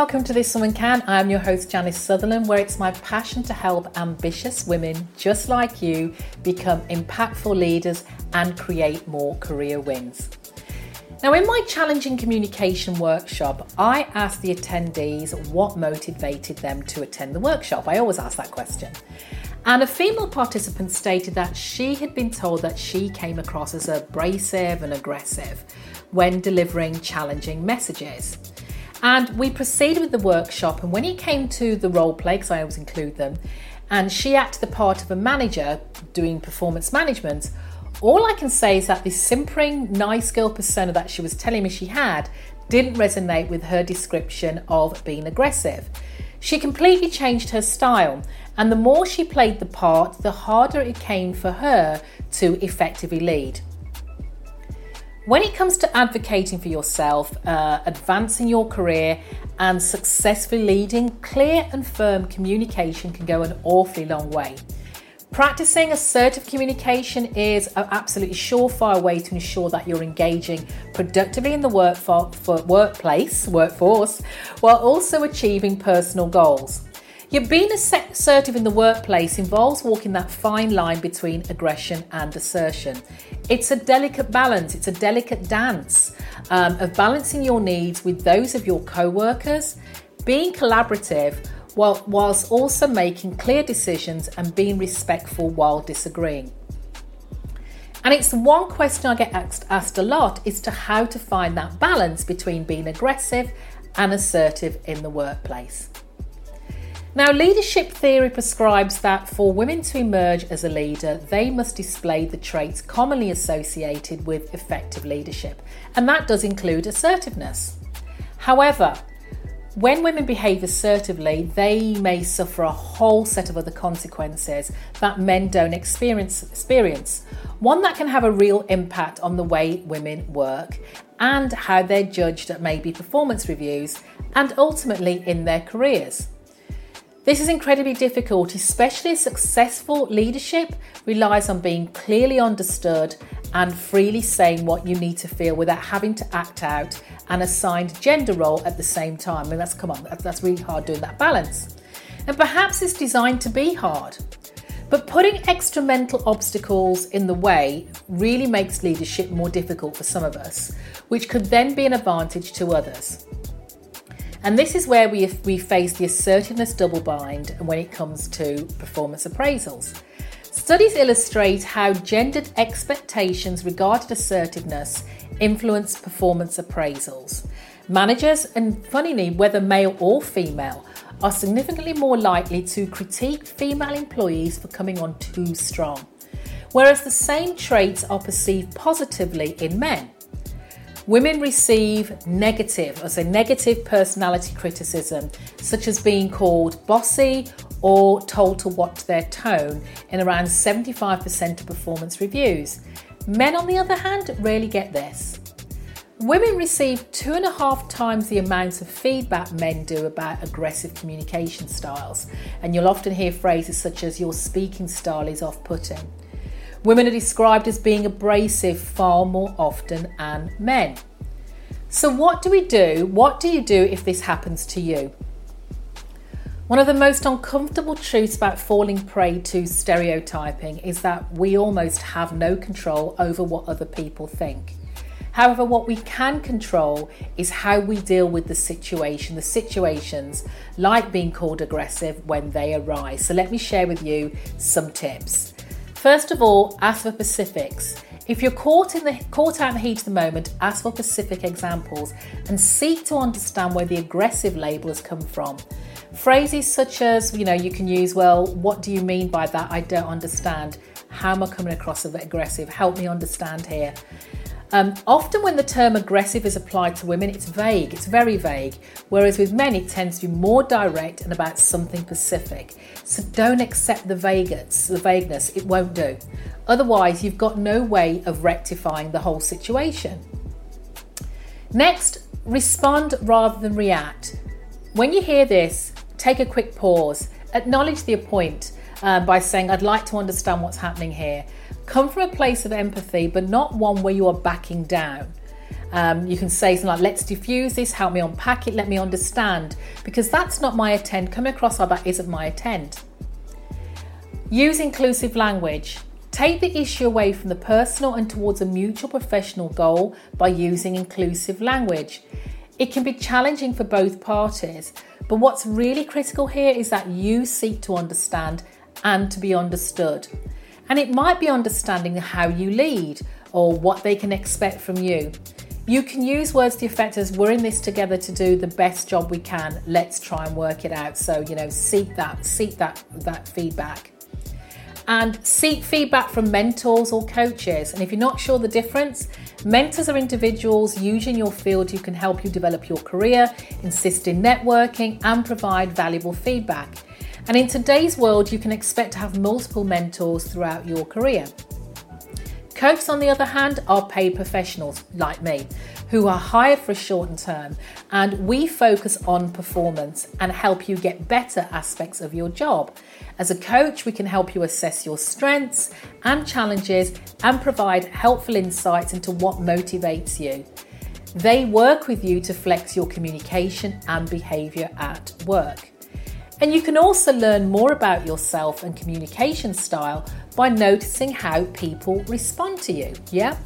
welcome to This Woman Can. I'm your host, Janice Sutherland, where it's my passion to help ambitious women just like you become impactful leaders and create more career wins. Now, in my challenging communication workshop, I asked the attendees what motivated them to attend the workshop. I always ask that question. And a female participant stated that she had been told that she came across as abrasive and aggressive when delivering challenging messages. And we proceeded with the workshop, and when it came to the role play, because I always include them, and she acted the part of a manager doing performance management, all I can say is that this simpering, nice girl persona that she was telling me she had didn't resonate with her description of being aggressive. She completely changed her style, and the more she played the part, the harder it came for her to effectively lead. When it comes to advocating for yourself, uh, advancing your career, and successfully leading, clear and firm communication can go an awfully long way. Practicing assertive communication is an absolutely surefire way to ensure that you're engaging productively in the work for, for workplace, workforce, while also achieving personal goals. Your being assertive in the workplace involves walking that fine line between aggression and assertion. It's a delicate balance, it's a delicate dance um, of balancing your needs with those of your co workers, being collaborative while, whilst also making clear decisions and being respectful while disagreeing. And it's one question I get asked, asked a lot is to how to find that balance between being aggressive and assertive in the workplace. Now, leadership theory prescribes that for women to emerge as a leader, they must display the traits commonly associated with effective leadership, and that does include assertiveness. However, when women behave assertively, they may suffer a whole set of other consequences that men don't experience, experience. One that can have a real impact on the way women work and how they're judged at maybe performance reviews and ultimately in their careers. This is incredibly difficult, especially as successful leadership relies on being clearly understood and freely saying what you need to feel without having to act out an assigned gender role at the same time. I mean, that's come on, that's really hard doing that balance. And perhaps it's designed to be hard. But putting extra mental obstacles in the way really makes leadership more difficult for some of us, which could then be an advantage to others. And this is where we, we face the assertiveness double bind when it comes to performance appraisals. Studies illustrate how gendered expectations regarding assertiveness influence performance appraisals. Managers, and funnily, whether male or female, are significantly more likely to critique female employees for coming on too strong, whereas the same traits are perceived positively in men. Women receive negative, I say negative personality criticism, such as being called bossy or told to watch their tone in around 75% of performance reviews. Men, on the other hand, rarely get this. Women receive two and a half times the amount of feedback men do about aggressive communication styles, and you'll often hear phrases such as, Your speaking style is off putting. Women are described as being abrasive far more often than men. So, what do we do? What do you do if this happens to you? One of the most uncomfortable truths about falling prey to stereotyping is that we almost have no control over what other people think. However, what we can control is how we deal with the situation, the situations like being called aggressive when they arise. So, let me share with you some tips. First of all, ask for specifics. If you're caught in the caught out in the heat of the moment, ask for specific examples and seek to understand where the aggressive label has come from. Phrases such as, you know, you can use, well, what do you mean by that? I don't understand. How am I coming across as aggressive? Help me understand here. Um, often, when the term aggressive is applied to women, it's vague, it's very vague, whereas with men, it tends to be more direct and about something specific. So don't accept the vagueness, the vagueness, it won't do. Otherwise, you've got no way of rectifying the whole situation. Next, respond rather than react. When you hear this, take a quick pause, acknowledge the point uh, by saying, I'd like to understand what's happening here. Come from a place of empathy, but not one where you are backing down. Um, you can say something like, let's diffuse this, help me unpack it, let me understand, because that's not my intent. Coming across like that isn't my intent. Use inclusive language. Take the issue away from the personal and towards a mutual professional goal by using inclusive language. It can be challenging for both parties, but what's really critical here is that you seek to understand and to be understood. And it might be understanding how you lead or what they can expect from you. You can use words to effect as we're in this together to do the best job we can. Let's try and work it out. So, you know, seek that, seek that that feedback and seek feedback from mentors or coaches. And if you're not sure the difference, mentors are individuals using your field who can help you develop your career, insist in networking, and provide valuable feedback. And in today's world, you can expect to have multiple mentors throughout your career. Coaches, on the other hand, are paid professionals like me who are hired for a short term, and we focus on performance and help you get better aspects of your job. As a coach, we can help you assess your strengths and challenges and provide helpful insights into what motivates you. They work with you to flex your communication and behaviour at work. And you can also learn more about yourself and communication style by noticing how people respond to you. Yeah?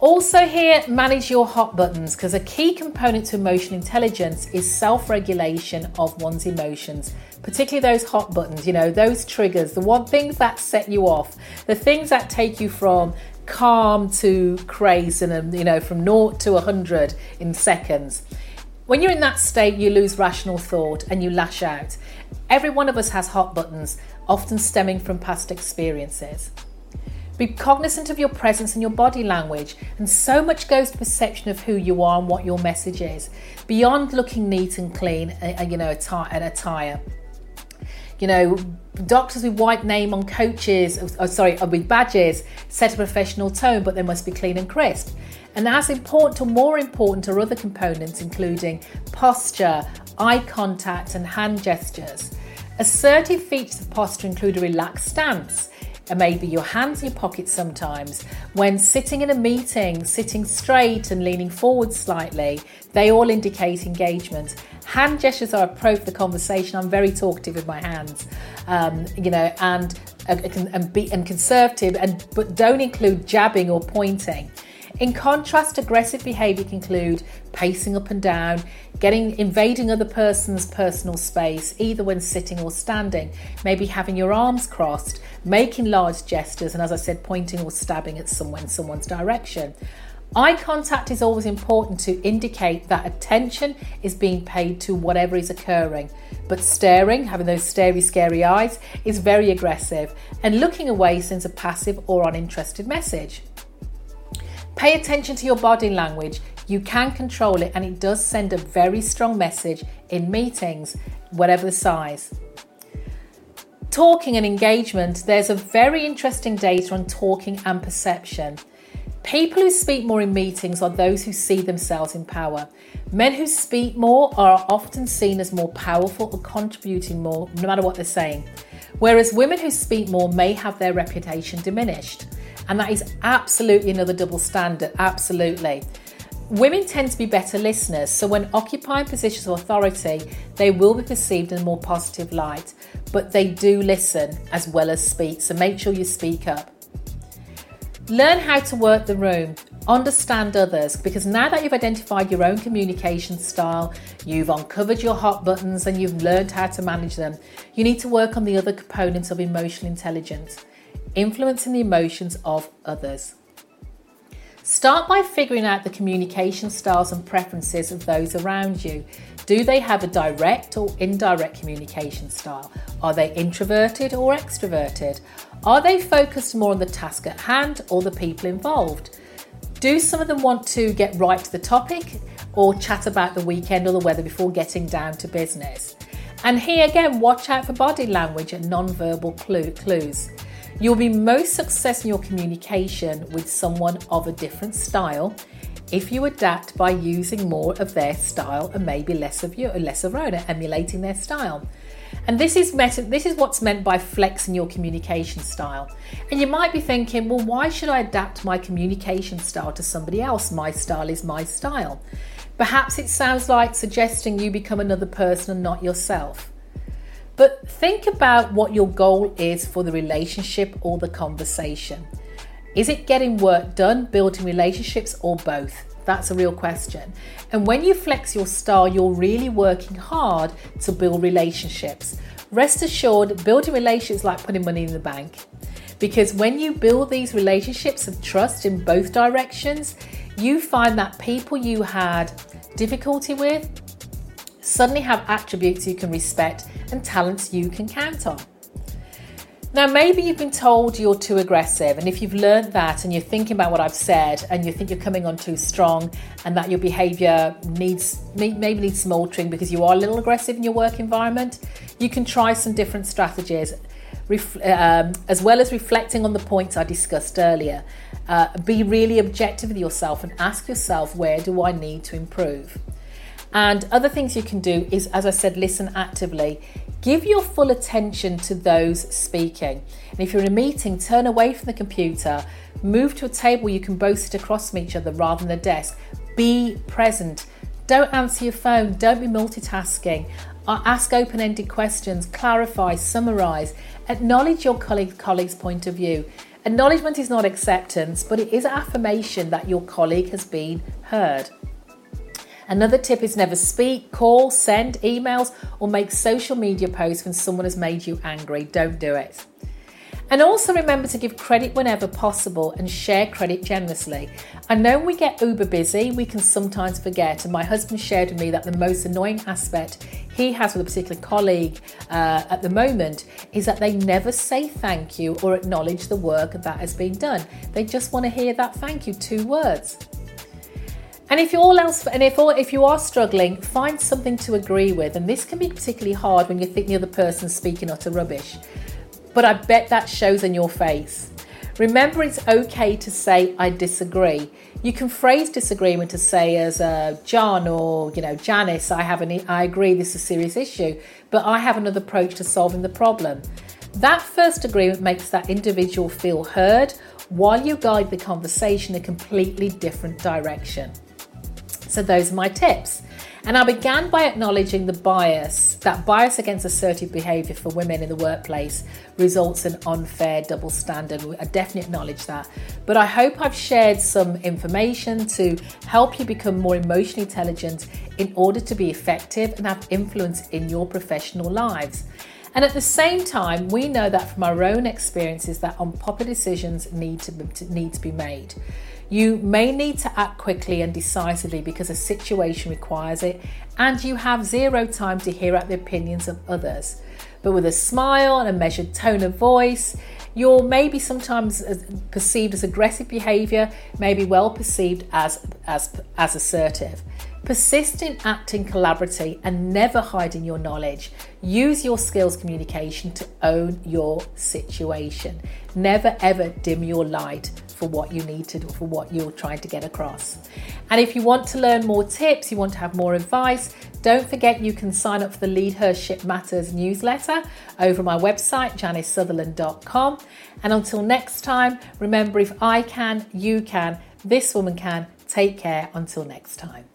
Also, here, manage your hot buttons because a key component to emotional intelligence is self regulation of one's emotions, particularly those hot buttons, you know, those triggers, the one things that set you off, the things that take you from calm to crazy and, you know, from naught to 100 in seconds. When you're in that state, you lose rational thought and you lash out. Every one of us has hot buttons, often stemming from past experiences. Be cognizant of your presence and your body language, and so much goes to perception of who you are and what your message is, beyond looking neat and clean, you know, and attire. You know, doctors with white name on coaches, oh, sorry, with badges set a professional tone, but they must be clean and crisp. And as important or more important are other components, including posture, eye contact, and hand gestures. Assertive features of posture include a relaxed stance, and maybe your hands in your pockets sometimes. When sitting in a meeting, sitting straight and leaning forward slightly, they all indicate engagement. Hand gestures are approach the conversation. I'm very talkative with my hands, um, you know, and uh, and, be, and conservative, and but don't include jabbing or pointing. In contrast, aggressive behaviour can include pacing up and down, getting invading other person's personal space, either when sitting or standing, maybe having your arms crossed, making large gestures, and as I said, pointing or stabbing at someone in someone's direction. Eye contact is always important to indicate that attention is being paid to whatever is occurring. But staring, having those starey, scary eyes, is very aggressive, and looking away sends a passive or uninterested message. Pay attention to your body language. You can control it, and it does send a very strong message in meetings, whatever the size. Talking and engagement, there's a very interesting data on talking and perception. People who speak more in meetings are those who see themselves in power. Men who speak more are often seen as more powerful or contributing more, no matter what they're saying. Whereas women who speak more may have their reputation diminished. And that is absolutely another double standard, absolutely. Women tend to be better listeners, so when occupying positions of authority, they will be perceived in a more positive light, but they do listen as well as speak, so make sure you speak up. Learn how to work the room, understand others, because now that you've identified your own communication style, you've uncovered your hot buttons, and you've learned how to manage them, you need to work on the other components of emotional intelligence influencing the emotions of others. Start by figuring out the communication styles and preferences of those around you. Do they have a direct or indirect communication style? Are they introverted or extroverted? Are they focused more on the task at hand or the people involved? Do some of them want to get right to the topic or chat about the weekend or the weather before getting down to business? And here again, watch out for body language and non-verbal clues. You'll be most successful in your communication with someone of a different style if you adapt by using more of their style and maybe less of you, less of your own, emulating their style. And this is this is what's meant by flexing your communication style. And you might be thinking, well, why should I adapt my communication style to somebody else? My style is my style. Perhaps it sounds like suggesting you become another person and not yourself. But think about what your goal is for the relationship or the conversation. Is it getting work done, building relationships, or both? That's a real question. And when you flex your star, you're really working hard to build relationships. Rest assured, building relationships like putting money in the bank. Because when you build these relationships of trust in both directions, you find that people you had difficulty with suddenly have attributes you can respect and talents you can count on. Now, maybe you've been told you're too aggressive, and if you've learned that and you're thinking about what I've said and you think you're coming on too strong and that your behavior needs maybe needs some altering because you are a little aggressive in your work environment, you can try some different strategies. Um, as well as reflecting on the points I discussed earlier, uh, be really objective with yourself and ask yourself, where do I need to improve? And other things you can do is, as I said, listen actively. Give your full attention to those speaking. And if you're in a meeting, turn away from the computer, move to a table you can both sit across from each other rather than a desk. Be present. Don't answer your phone, don't be multitasking. Ask open ended questions, clarify, summarize, acknowledge your colleague, colleague's point of view. Acknowledgement is not acceptance, but it is affirmation that your colleague has been heard. Another tip is never speak, call, send emails, or make social media posts when someone has made you angry. Don't do it. And also remember to give credit whenever possible and share credit generously. I know we get uber busy, we can sometimes forget. And my husband shared with me that the most annoying aspect he has with a particular colleague uh, at the moment is that they never say thank you or acknowledge the work that has been done. They just want to hear that thank you, two words. And if you all else, and if all, if you are struggling, find something to agree with. And this can be particularly hard when you think the other person's speaking utter rubbish. But I bet that shows in your face. Remember, it's okay to say I disagree. You can phrase disagreement to say as uh, John or you know Janice. I have an I agree this is a serious issue, but I have another approach to solving the problem. That first agreement makes that individual feel heard, while you guide the conversation a completely different direction. So, those are my tips. And I began by acknowledging the bias that bias against assertive behaviour for women in the workplace results in unfair double standard. I definitely acknowledge that. But I hope I've shared some information to help you become more emotionally intelligent in order to be effective and have influence in your professional lives. And at the same time, we know that from our own experiences that unpopular decisions need to need to be made. You may need to act quickly and decisively because a situation requires it, and you have zero time to hear out the opinions of others. But with a smile and a measured tone of voice, your maybe sometimes perceived as aggressive behaviour may be well perceived as, as, as assertive. Persist in acting collaboratively and never hiding your knowledge. Use your skills communication to own your situation. Never ever dim your light for what you need to do, for what you're trying to get across. And if you want to learn more tips, you want to have more advice, don't forget you can sign up for the Lead Her Ship Matters newsletter over my website, janicesutherland.com. And until next time, remember if I can, you can, this woman can. Take care until next time.